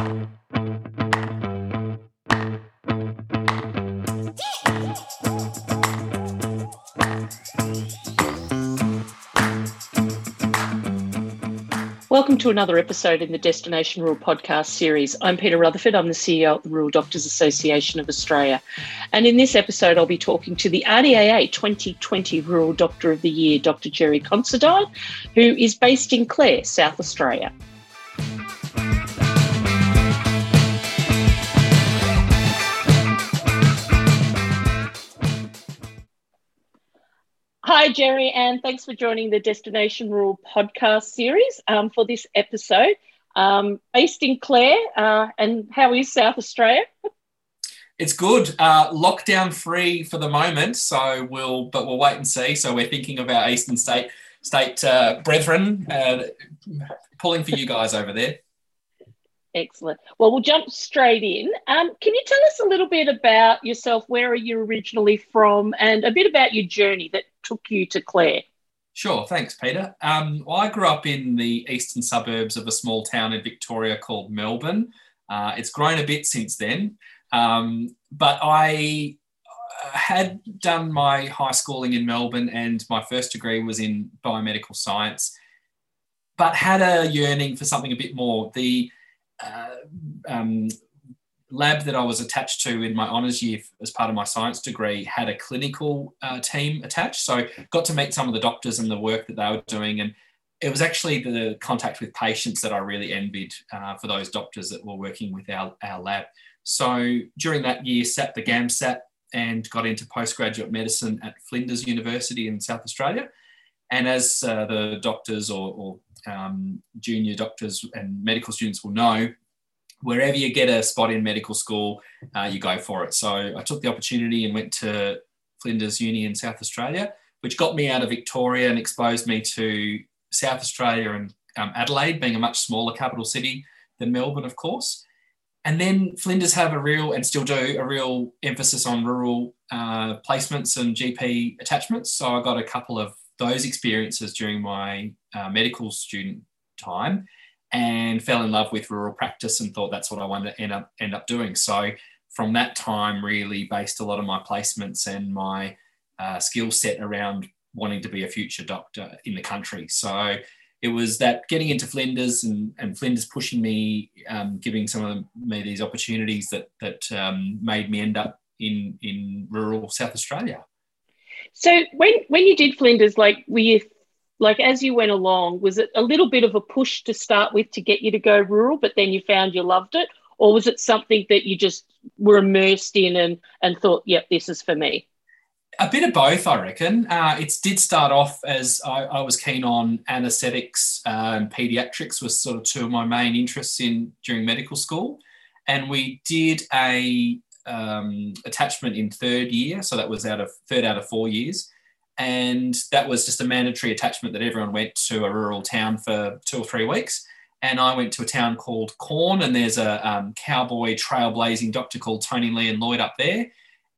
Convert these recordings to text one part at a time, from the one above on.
Welcome to another episode in the Destination Rural podcast series. I'm Peter Rutherford. I'm the CEO of the Rural Doctors Association of Australia. And in this episode, I'll be talking to the RDAA 2020 Rural Doctor of the Year, Dr. Gerry Considine, who is based in Clare, South Australia. Hi, Gerry, and thanks for joining the Destination Rural podcast series um, for this episode. Um, based in Clare, uh, and how is South Australia? It's good. Uh, lockdown free for the moment, so we'll but we'll wait and see. So we're thinking of our eastern state state uh, brethren uh, pulling for you guys over there. Excellent. Well, we'll jump straight in. Um, can you tell us a little bit about yourself? Where are you originally from, and a bit about your journey that took you to Clare? Sure, thanks, Peter. Um, well, I grew up in the eastern suburbs of a small town in Victoria called Melbourne. Uh, it's grown a bit since then, um, but I uh, had done my high schooling in Melbourne, and my first degree was in biomedical science, but had a yearning for something a bit more. The uh, um, lab that I was attached to in my honours year as part of my science degree had a clinical uh, team attached. So got to meet some of the doctors and the work that they were doing. And it was actually the contact with patients that I really envied uh, for those doctors that were working with our, our lab. So during that year, sat the GAMSAT and got into postgraduate medicine at Flinders University in South Australia. And as uh, the doctors or, or um, junior doctors and medical students will know, wherever you get a spot in medical school, uh, you go for it. So I took the opportunity and went to Flinders Uni in South Australia, which got me out of Victoria and exposed me to South Australia and um, Adelaide, being a much smaller capital city than Melbourne, of course. And then Flinders have a real, and still do, a real emphasis on rural uh, placements and GP attachments. So I got a couple of those experiences during my uh, medical student time and fell in love with rural practice and thought that's what I wanted to end up end up doing. So from that time, really based a lot of my placements and my uh, skill set around wanting to be a future doctor in the country. So it was that getting into Flinders and, and Flinders pushing me, um, giving some of me these opportunities that that um, made me end up in in rural South Australia. So when when you did Flinders, like were you like as you went along was it a little bit of a push to start with to get you to go rural but then you found you loved it? Or was it something that you just were immersed in and and thought yep this is for me a bit of both i reckon. Uh, it did start off as I, I was keen on anesthetics uh, and pediatrics was sort of two of my main interests in during medical school. And we did a um, attachment in third year so that was out of third out of four years and that was just a mandatory attachment that everyone went to a rural town for two or three weeks. And I went to a town called Quorn, and there's a um, cowboy trailblazing doctor called Tony Lian-Lloyd up there.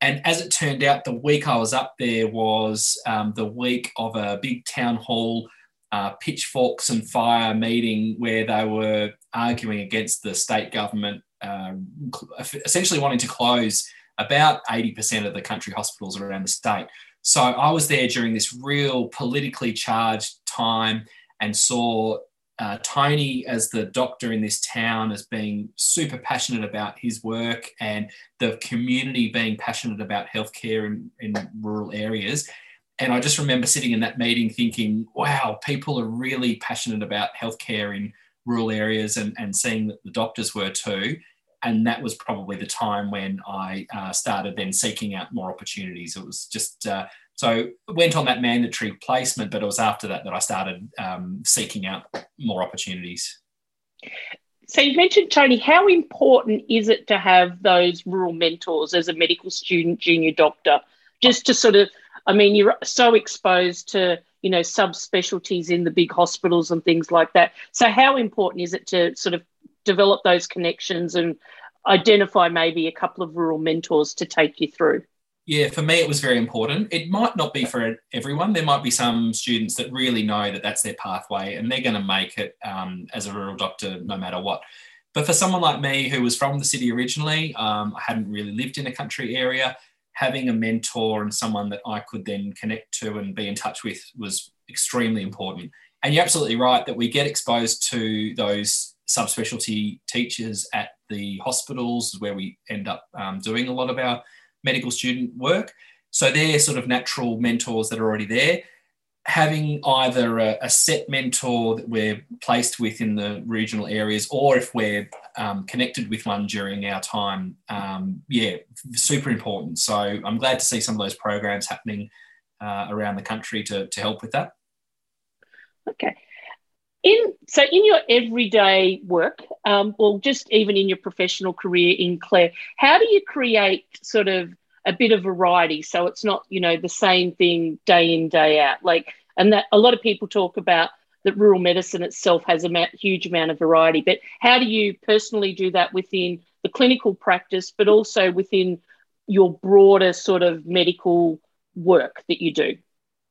And as it turned out, the week I was up there was um, the week of a big town hall uh, pitchforks and fire meeting where they were arguing against the state government, uh, essentially wanting to close about 80% of the country hospitals around the state. So I was there during this real politically charged time and saw uh, Tony as the doctor in this town as being super passionate about his work and the community being passionate about healthcare in, in rural areas. And I just remember sitting in that meeting thinking, wow, people are really passionate about healthcare in rural areas and, and seeing that the doctors were too and that was probably the time when I uh, started then seeking out more opportunities. It was just uh, so went on that mandatory placement, but it was after that that I started um, seeking out more opportunities. So you mentioned Tony. How important is it to have those rural mentors as a medical student, junior doctor, just to sort of? I mean, you're so exposed to you know subspecialties in the big hospitals and things like that. So how important is it to sort of develop those connections and identify maybe a couple of rural mentors to take you through? Yeah, for me, it was very important. It might not be for everyone. There might be some students that really know that that's their pathway and they're going to make it um, as a rural doctor no matter what. But for someone like me who was from the city originally, um, I hadn't really lived in a country area, having a mentor and someone that I could then connect to and be in touch with was extremely important. And you're absolutely right that we get exposed to those subspecialty teachers at the hospitals where we end up um, doing a lot of our medical student work. So they're sort of natural mentors that are already there having either a, a, set mentor that we're placed with in the regional areas or if we're um, connected with one during our time, um, yeah, super important. So I'm glad to see some of those programs happening uh, around the country to, to help with that. Okay. In, so in your everyday work, um, or just even in your professional career in Clare, how do you create sort of a bit of variety? So it's not you know the same thing day in day out. Like and that a lot of people talk about that rural medicine itself has a huge amount of variety but how do you personally do that within the clinical practice but also within your broader sort of medical work that you do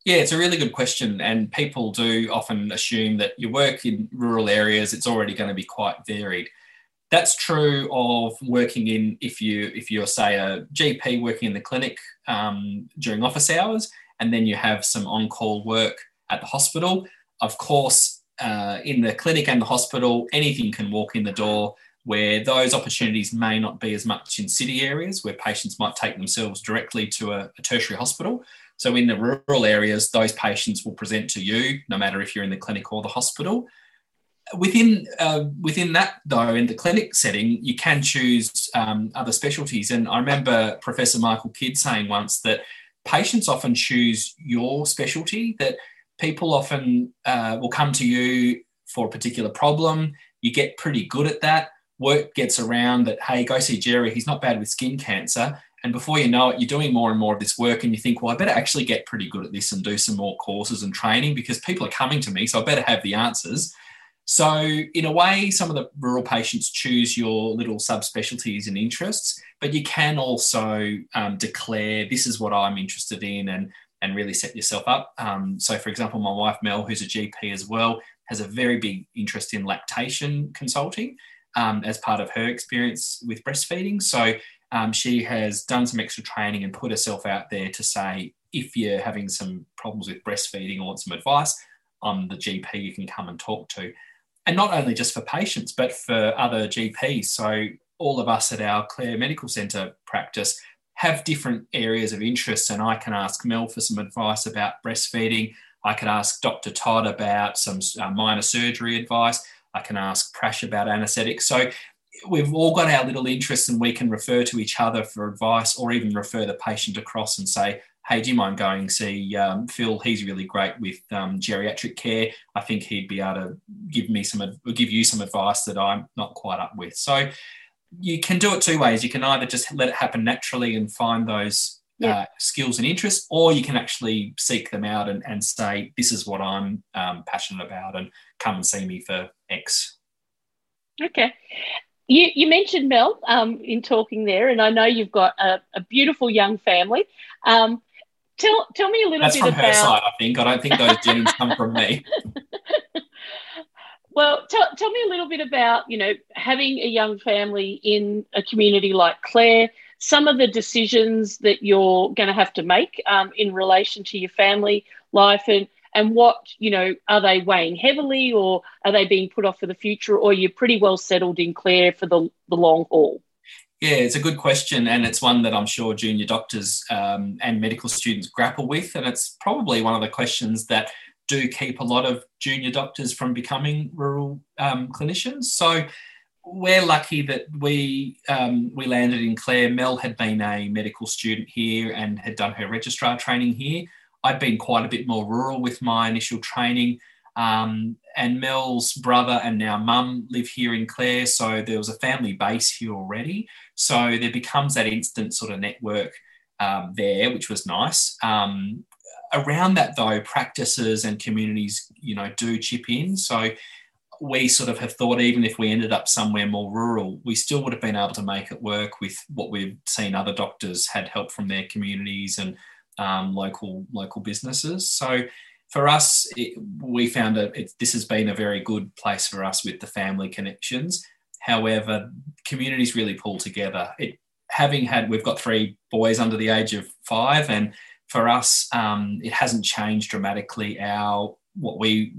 yeah, it's a really good question. And people do often assume that your work in rural areas, it's already going to be quite varied. That's true of working in if you if you're say a GP working in the clinic um, during office hours, and then you have some on-call work at the hospital. Of course, uh, in the clinic and the hospital, anything can walk in the door. Where those opportunities may not be as much in city areas, where patients might take themselves directly to a, a tertiary hospital. So in the rural areas, those patients will present to you, no matter if you're in the clinic or the hospital. Within uh, within that though in the clinic setting you can choose um, other specialties. And i remember professor michael kidd saying once that patients often choose your specialty that people often uh, will come to you for a particular problem. You get pretty good at that. Work gets around that hey go see gerry. He's not bad with skin cancer and before you know it you're doing more and more of this work and you think well i better actually get pretty good at this and do some more courses and training because people are coming to me so i better have the answers so, in a way, some of the rural patients choose your little subspecialties and interests, but you can also um, declare this is what I'm interested in and, and really set yourself up. Um, so, for example, my wife Mel, who's a GP as well, has a very big interest in lactation consulting um, as part of her experience with breastfeeding. So, um, she has done some extra training and put herself out there to say, if you're having some problems with breastfeeding or want some advice, I'm the GP you can come and talk to and not only just for patients, but for other GPs. So all of us at our Clare Medical Centre practice have different areas of interest, and I can ask Mel for some advice about breastfeeding. I can ask Dr. Todd about some uh, minor surgery advice. I can ask Prash about anaesthetics. So we've all got our little interests, and we can refer to each other for advice, or even refer the patient across and say, hey, do you mind going see um, Phil? He's really great with um, geriatric care. I think he'd be able to give me some, give you some advice that I'm not quite up with. So you can do it two ways. You can either just let it happen naturally and find those yeah. uh, skills and interests, or you can actually seek them out and, and say, this is what I'm um, passionate about, and come and see me for X. Okay. You, you mentioned Mel um, in talking there, and I know you've got a, a beautiful young family. Um, Tell tell me a little That's bit from about. her side, I think. I don't think those genes come from me. Well, tell, tell me a little bit about, you know, having a young family in a community like Clare, some of the decisions that you're going to have to make um, in relation to your family life and, and what, you know, are they weighing heavily or are they being put off for the future or you're pretty well settled in Clare for the, the long haul? Yeah, it's a good question, and it's one that I'm sure junior doctors um, and medical students grapple with, and it's probably one of the questions that do keep a lot of junior doctors from becoming rural um, clinicians. So we're lucky that we um, we landed in Clare. Mel had been a medical student here and had done her registrar training here. I'd been quite a bit more rural with my initial training. Um, and Mel's brother and now mum live here in Clare, so there was a family base here already. So there becomes that instant sort of network um, there, which was nice. Um, around that, though, practices and communities, you know, do chip in. So we sort of have thought, even if we ended up somewhere more rural, we still would have been able to make it work with what we've seen other doctors had help from their communities and um, local local businesses. So for us, it, we found that this has been a very good place for us with the family connections. However, communities really pull together. It, having had, we've got three boys under the age of five, and for us, um, it hasn't changed dramatically our what we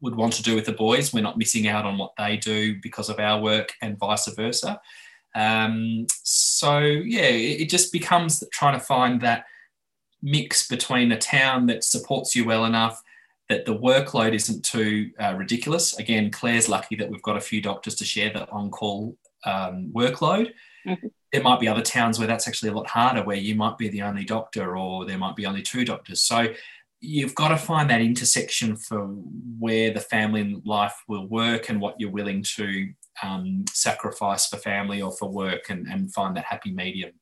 would want to do with the boys. We're not missing out on what they do because of our work, and vice versa. Um, so yeah, it, it just becomes trying to find that mix between a town that supports you well enough that the workload isn't too uh, ridiculous. Again, Clare's lucky that we've got a few doctors to share the on-call um, workload. Mm-hmm. There might be other towns where that's actually a lot harder, where you might be the only doctor or there might be only two doctors. So you've got to find that intersection for where the family life will work and what you're willing to um, sacrifice for family or for work and, and find that happy medium.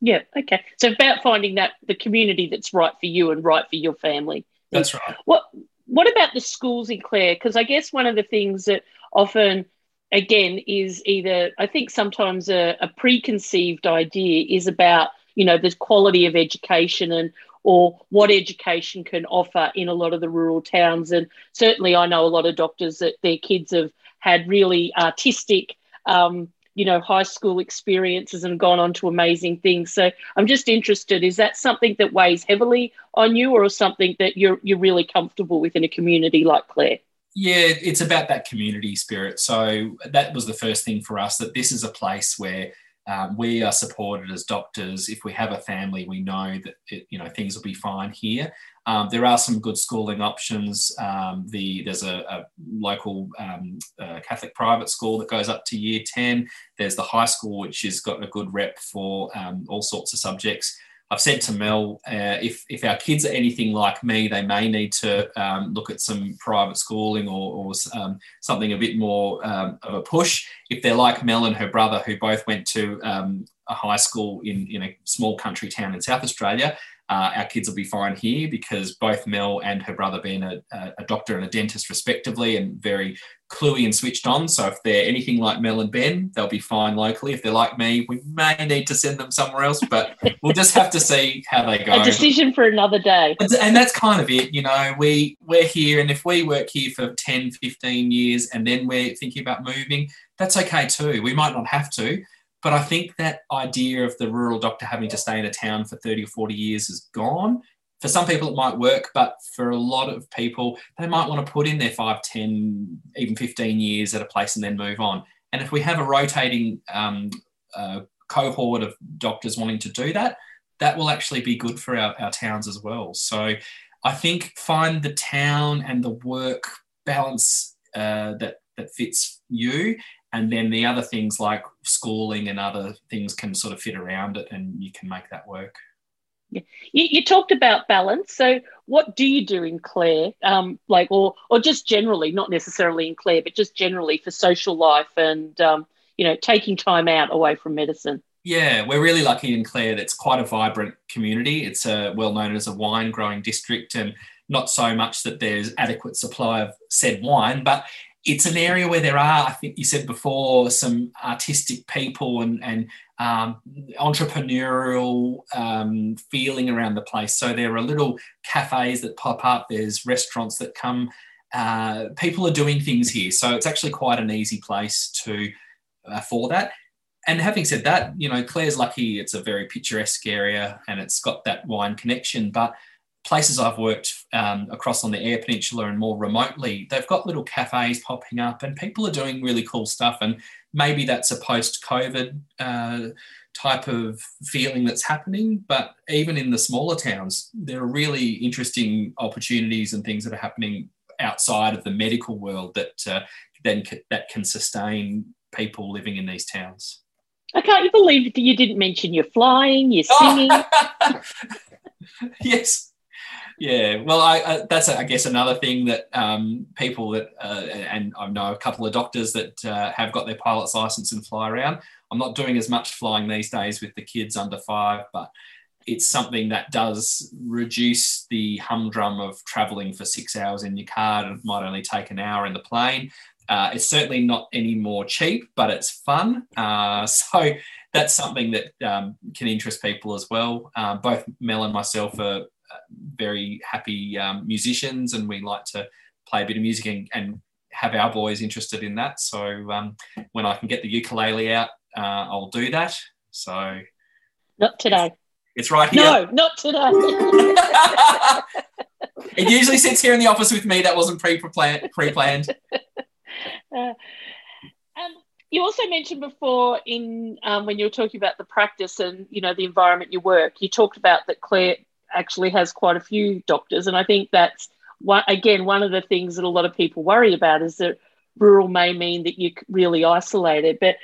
Yeah, okay. So about finding that the community that's right for you and right for your family. That's right. What What about the schools in Clare? Because I guess one of the things that often, again, is either I think sometimes a, a preconceived idea is about you know the quality of education and or what education can offer in a lot of the rural towns. And certainly, I know a lot of doctors that their kids have had really artistic. Um, you know high school experiences and gone on to amazing things so i'm just interested is that something that weighs heavily on you or something that you're you're really comfortable with in a community like clare yeah it's about that community spirit so that was the first thing for us that this is a place where um, we are supported as doctors. If we have a family, we know that it, you know things will be fine here. Um, there are some good schooling options. Um, the there's a, a local um, uh, Catholic private school that goes up to year ten. There's the high school, which has got a good rep for um, all sorts of subjects. I've said to Mel, uh, if, if our kids are anything like me, they may need to um, look at some private schooling or, or um, something a bit more um, of a push. If they're like Mel and her brother, who both went to um, a high school in, in a small country town in South Australia, uh, our kids will be fine here because both Mel and her brother being a, a, doctor and a dentist respectively and very cluey and switched on. So if they're anything like Mel and Ben, they'll be fine locally. If they're like me, we may need to send them somewhere else, but we'll just have to see how they go. A decision for another day. And that's kind of it. You know, we, we're here and if we work here for 10, 15 years and then we're thinking about moving, that's okay too. We might not have to, but I think that idea of the rural doctor having to stay in a town for 30 or 40 years is gone. For some people, it might work, but for a lot of people, they might want to put in their 5, 10, even 15 years at a place and then move on. And if we have a rotating um, uh, cohort of doctors wanting to do that, that will actually be good for our, our towns as well. So I think find the town and the work balance uh, that, that fits you and then the other things like schooling and other things can sort of fit around it and you can make that work yeah. You, you talked about balance so what do you do in clare um, like or or just generally not necessarily in clare but just generally for social life and um, you know taking time out away from medicine yeah, we're really lucky in Clare That's quite a vibrant community. It's uh, well known as a wine growing district, and not so much that there's adequate supply of said wine, but it's an area where there are, I think you said before, some artistic people and, and um, entrepreneurial um, feeling around the place. So there are little cafes that pop up, there's restaurants that come. Uh, people are doing things here. So it's actually quite an easy place to uh, for that. And having said that, you know, Clare's lucky it's a very picturesque area and it's got that wine connection, but places I've worked um, across on the Eyre Peninsula and more remotely, they've got little cafes popping up and people are doing really cool stuff. And maybe that's a post COVID uh, type of feeling that's happening. But even in the smaller towns, there are really interesting opportunities and things that are happening outside of the medical world that uh, then c- that can sustain people living in these towns. I can't believe you didn't mention you're flying, you're singing. yes, yeah, well, I, uh, that's I guess another thing that um, people that uh, and I know a couple of doctors that uh, have got their pilot's license and fly around. I'm not doing as much flying these days with the kids under five, but it's something that does reduce the humdrum of traveling for six hours in your car. It might only take an hour in the plane. Uh, it's certainly not any more cheap, but it's fun. Uh, so that's something that um, can interest people as well. Uh, both Mel and myself are very happy um, musicians and we like to play a bit of music and, and have our boys interested in that. So um, when I can get the ukulele out, uh, I'll do that. So not today. It's right here. No, not today. it usually sits here in the office with me. That wasn't pre-planned. Pre-planned. Uh, um, you also mentioned before in um, when you were talking about the practice and you know the environment you work. You talked about that Clare actually has quite a few doctors, and I think that's one, again one of the things that a lot of people worry about is that rural may mean that you're really isolated. But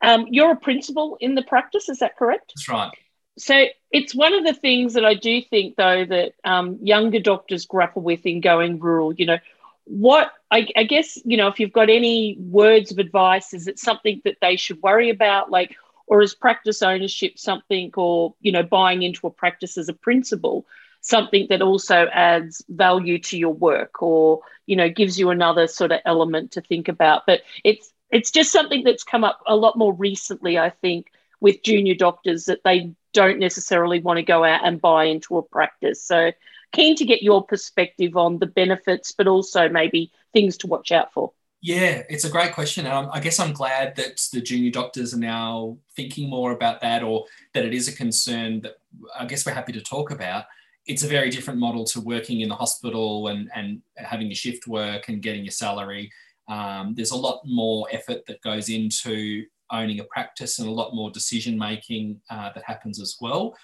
um, you're a principal in the practice, is that correct? That's right. So it's one of the things that I do think, though, that um, younger doctors grapple with in going rural. You know, what I, I, guess you know, if you've got any words of advice, is it something that they should worry about, like, or is practice ownership something, or you know, buying into a practice as a principle something that also adds value to your work, or you know, gives you another sort of element to think about. But it's it's just something that's come up a lot more recently, I think, with junior doctors that they don't necessarily want to go out and buy into a practice. So, keen to get your perspective on the benefits, but also maybe things to watch out for. Yeah, it's a great question. Um, I guess I'm glad that the junior doctors are now thinking more about that or that it is a concern that I guess we're happy to talk about. It's a very different model to working in the hospital and, and having your shift work and getting your salary. Um, there's a lot more effort that goes into owning a practice and a lot more decision making uh, that happens as well.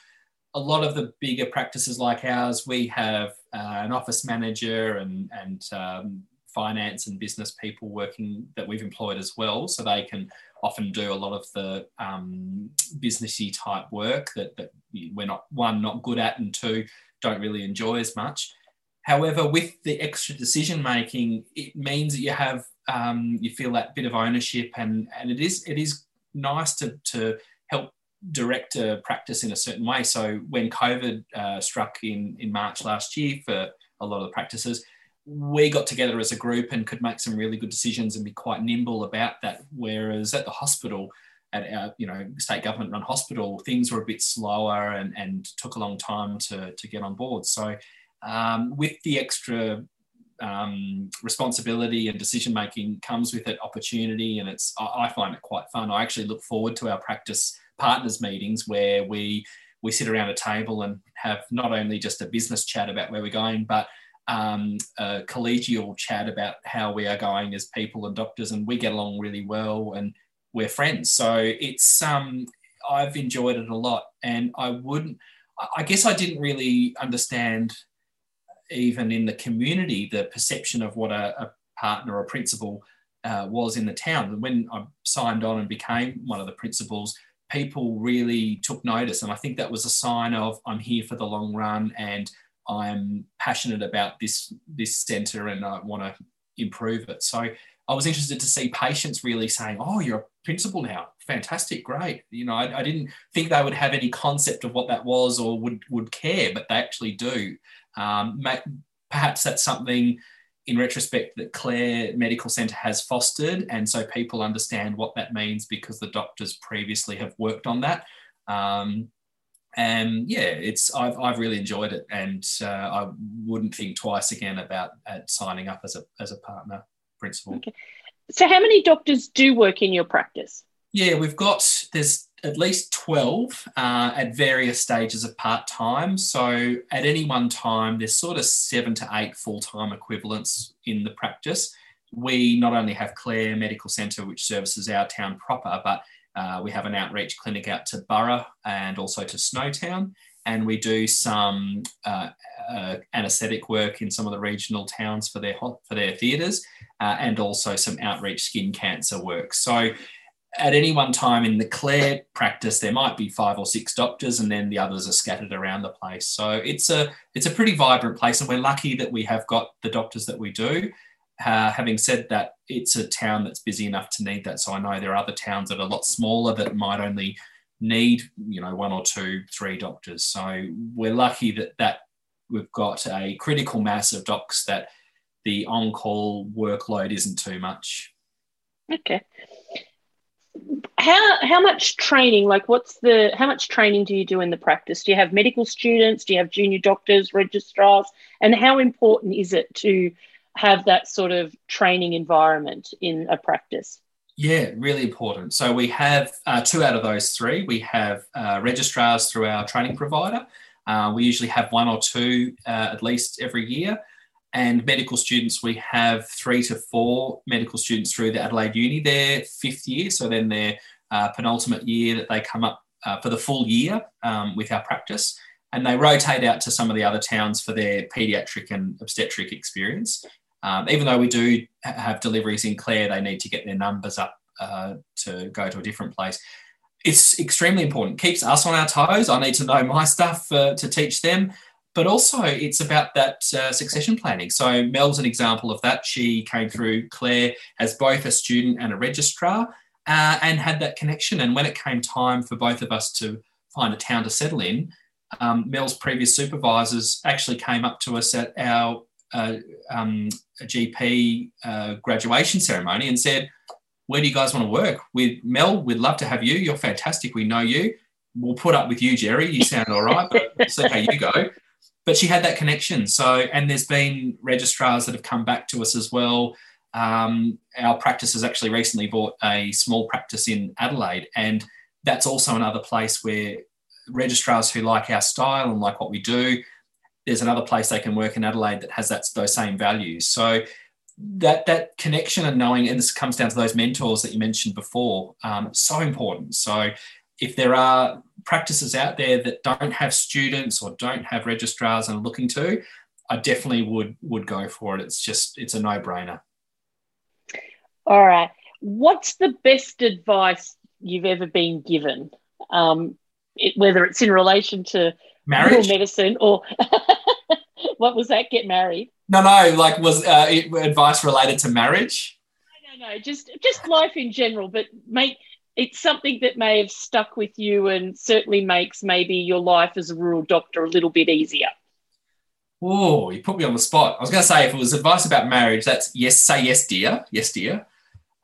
A lot of the bigger practices like ours, we have uh, an office manager and, and um, finance and business people working that we've employed as well. So they can often do a lot of the um, businessy type work that, that we're not, one, not good at, and two, don't really enjoy as much. However, with the extra decision making, it means that you have um, you feel that bit of ownership, and and it is it is nice to to help direct a practice in a certain way. So when COVID uh, struck in in March last year for a lot of the practices, we got together as a group and could make some really good decisions and be quite nimble about that. Whereas at the hospital, at our you know state government run hospital, things were a bit slower and, and took a long time to, to get on board. So um, with the extra um, responsibility and decision making comes with it opportunity, and it's I find it quite fun. I actually look forward to our practice partners meetings where we we sit around a table and have not only just a business chat about where we're going, but um, a collegial chat about how we are going as people and doctors, and we get along really well and we're friends. So it's um, I've enjoyed it a lot, and I wouldn't. I guess I didn't really understand even in the community, the perception of what a, a partner or principal uh, was in the town. When I signed on and became one of the principals, people really took notice. And I think that was a sign of I'm here for the long run and I'm passionate about this, this centre and I want to improve it. So I was interested to see patients really saying, Oh, you're a principal now. Fantastic, great. You know, I, I didn't think they would have any concept of what that was or would, would care, but they actually do. Um, perhaps that's something in retrospect that Clare Medical Centre has fostered, and so people understand what that means because the doctors previously have worked on that. Um, and yeah, it's I've, I've really enjoyed it, and uh, I wouldn't think twice again about signing up as a as a partner principal. Okay. So, how many doctors do work in your practice? Yeah, we've got there's at least 12 uh, at various stages of part time. So at any one time, there's sort of seven to eight full time equivalents in the practice. We not only have Clare Medical Centre, which services our town proper, but uh, we have an outreach clinic out to Burra and also to Snowtown. And we do some uh, uh, anaesthetic work in some of the regional towns for their for their theatres, uh, and also some outreach skin cancer work. So at any one time in the Clare practice, there might be five or six doctors, and then the others are scattered around the place. So it's a it's a pretty vibrant place, and we're lucky that we have got the doctors that we do. Uh, having said that, it's a town that's busy enough to need that. So I know there are other towns that are a lot smaller that might only need you know one or two, three doctors. So we're lucky that that we've got a critical mass of docs that the on-call workload isn't too much. Okay how how much training like what's the how much training do you do in the practice do you have medical students do you have junior doctors registrars and how important is it to have that sort of training environment in a practice? Yeah, really important. So we have uh, two out of those three. We have uh, registrars through our training provider. Uh, we usually have one or two uh, at least every year. And medical students, we have three to four medical students through the Adelaide Uni, their fifth year. So then their uh, penultimate year that they come up uh, for the full year um, with our practice. And they rotate out to some of the other towns for their paediatric and obstetric experience. Um, even though we do have deliveries in Clare, they need to get their numbers up uh, to go to a different place. It's extremely important. Keeps us on our toes. I need to know my stuff uh, to teach them, but also it's about that uh, succession planning. So Mel's an example of that. She came through Clare as both a student and a registrar, uh, and had that connection. And when it came time for both of us to find a town to settle in, um, Mel's previous supervisors actually came up to us at our uh, um, a GP uh, graduation ceremony and said, Where do you guys want to work? With Mel, we'd love to have you. You're fantastic. We know you. We'll put up with you, Gerry. You sound all right, but we'll see how you go. But she had that connection. So, and there's been registrars that have come back to us as well. Um, our practice has actually recently bought a small practice in Adelaide, and that's also another place where registrars who like our style and like what we do there's another place they can work in Adelaide that has that those same values. So that that connection and knowing, and this comes down to those mentors that you mentioned before, um, so important. So if there are practices out there that don't have students or don't have registrars and are looking to, I definitely would would go for it. It's just it's a no brainer. All right. What's the best advice you've ever been given? Um, it, whether it's in relation to marriage medicine or what was that? Get married? No, no. Like, was uh, advice related to marriage? No, no, no. Just just life in general, but make it's something that may have stuck with you and certainly makes maybe your life as a rural doctor a little bit easier. Oh, you put me on the spot. I was going to say if it was advice about marriage, that's yes, say yes, dear, yes, dear.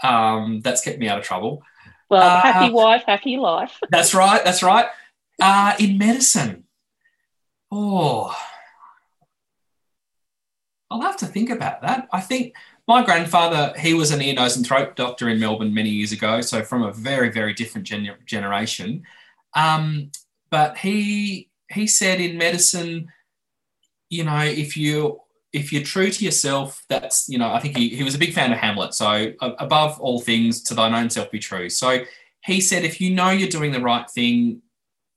Um, that's kept me out of trouble. Well, uh, happy wife, happy life. That's right. That's right. Uh, in medicine, oh, I'll have to think about that. I think my grandfather, he was an ear, nose, and throat doctor in Melbourne many years ago, so from a very, very different gen- generation. Um, but he he said in medicine, you know, if you if you're true to yourself, that's you know, I think he, he was a big fan of Hamlet. So above all things, to thine own self be true. So he said, if you know you're doing the right thing,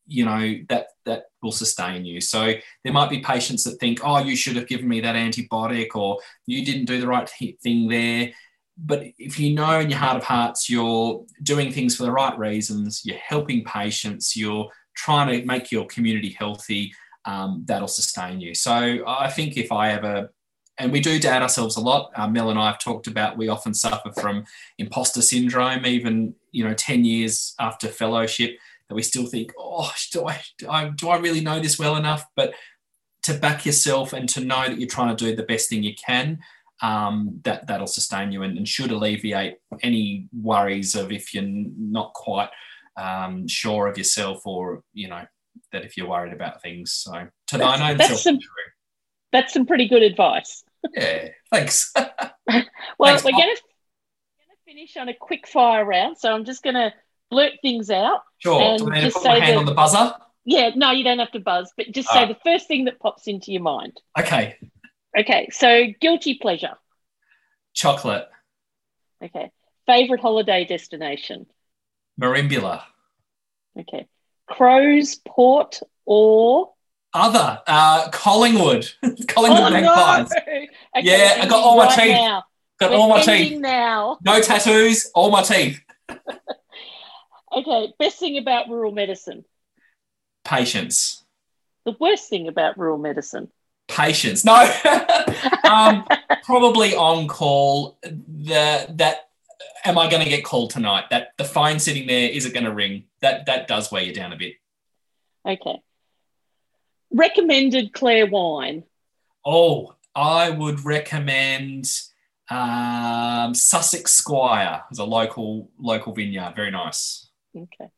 you know that that will sustain you. So there might be patients that think oh you should have given me that antibiotic or you didn't do the right thing there. But if you know in your heart of hearts you're doing things for the right reasons you're helping patients you're trying to make your community healthy um, that'll sustain you. So i think if i ever and we do doubt ourselves a lot. Uh, Mel and I have talked about we often suffer from imposter syndrome, even you know, 10 years after fellowship that we still think, oh, do I, do I, do I really know this well enough? But to back yourself and to know that you're trying to do the best thing you can, um, that that'll sustain you and, and, should alleviate any worries of if you're not quite um, sure of yourself or you know that if you're worried about things. So to that's, own that's some, that's some pretty good advice. Yeah, thanks. well, thanks, we're going to finish on a quick fire round, so I'm just going to blurt things out. Sure. And Do I just put say my hand the, on the buzzer? Yeah, no, you don't have to buzz, but just say the first thing that pops into your mind. Okay. Okay, so guilty pleasure. Chocolate. Okay. Favorite holiday destination. Merimbula. Okay. Crows, Port, or other uh, Collingwood. Collingwood oh, Magpies. No. Okay, yeah, I got all right my teeth. Now. Got We're all my teeth. Now. No tattoos, all my teeth. Okay, best thing about rural medicine. Patience. The worst thing about rural medicine. Patience. No, um, probably on call. The that am I going to get called tonight? That the phone sitting there is it going to ring? That that does weigh you down a bit. Okay. Recommended Clare wine. Oh, I would recommend um, Sussex Squire as a local local vineyard. Very nice. Okay.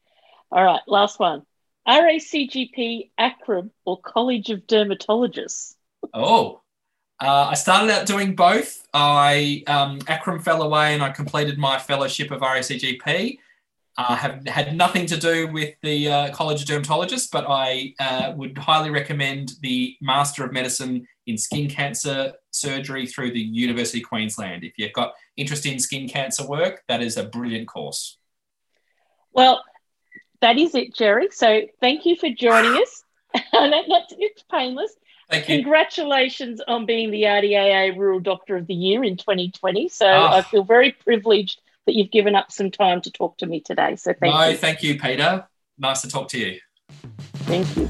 All right. Last one. RACGP, ACRRM, or College of Dermatologists? Oh, Uh, I started out doing both. I um, fell away and I completed my fellowship of RACGP. I uh, have had nothing to do with the uh, College of Dermatologists, but I uh, would highly recommend the Master of Medicine in Skin Cancer Surgery through the University of Queensland. If you've got interest in skin cancer work, that is a brilliant course. Well, that is it, Gerry. So thank you for joining us. it's painless. Thank you. Congratulations on being the RDAA Rural Doctor of the Year in 2020. So oh. I feel very privileged that you've given up some time to talk to me today. So thank no, you. thank you, Peter. Nice to talk to you. Thank you.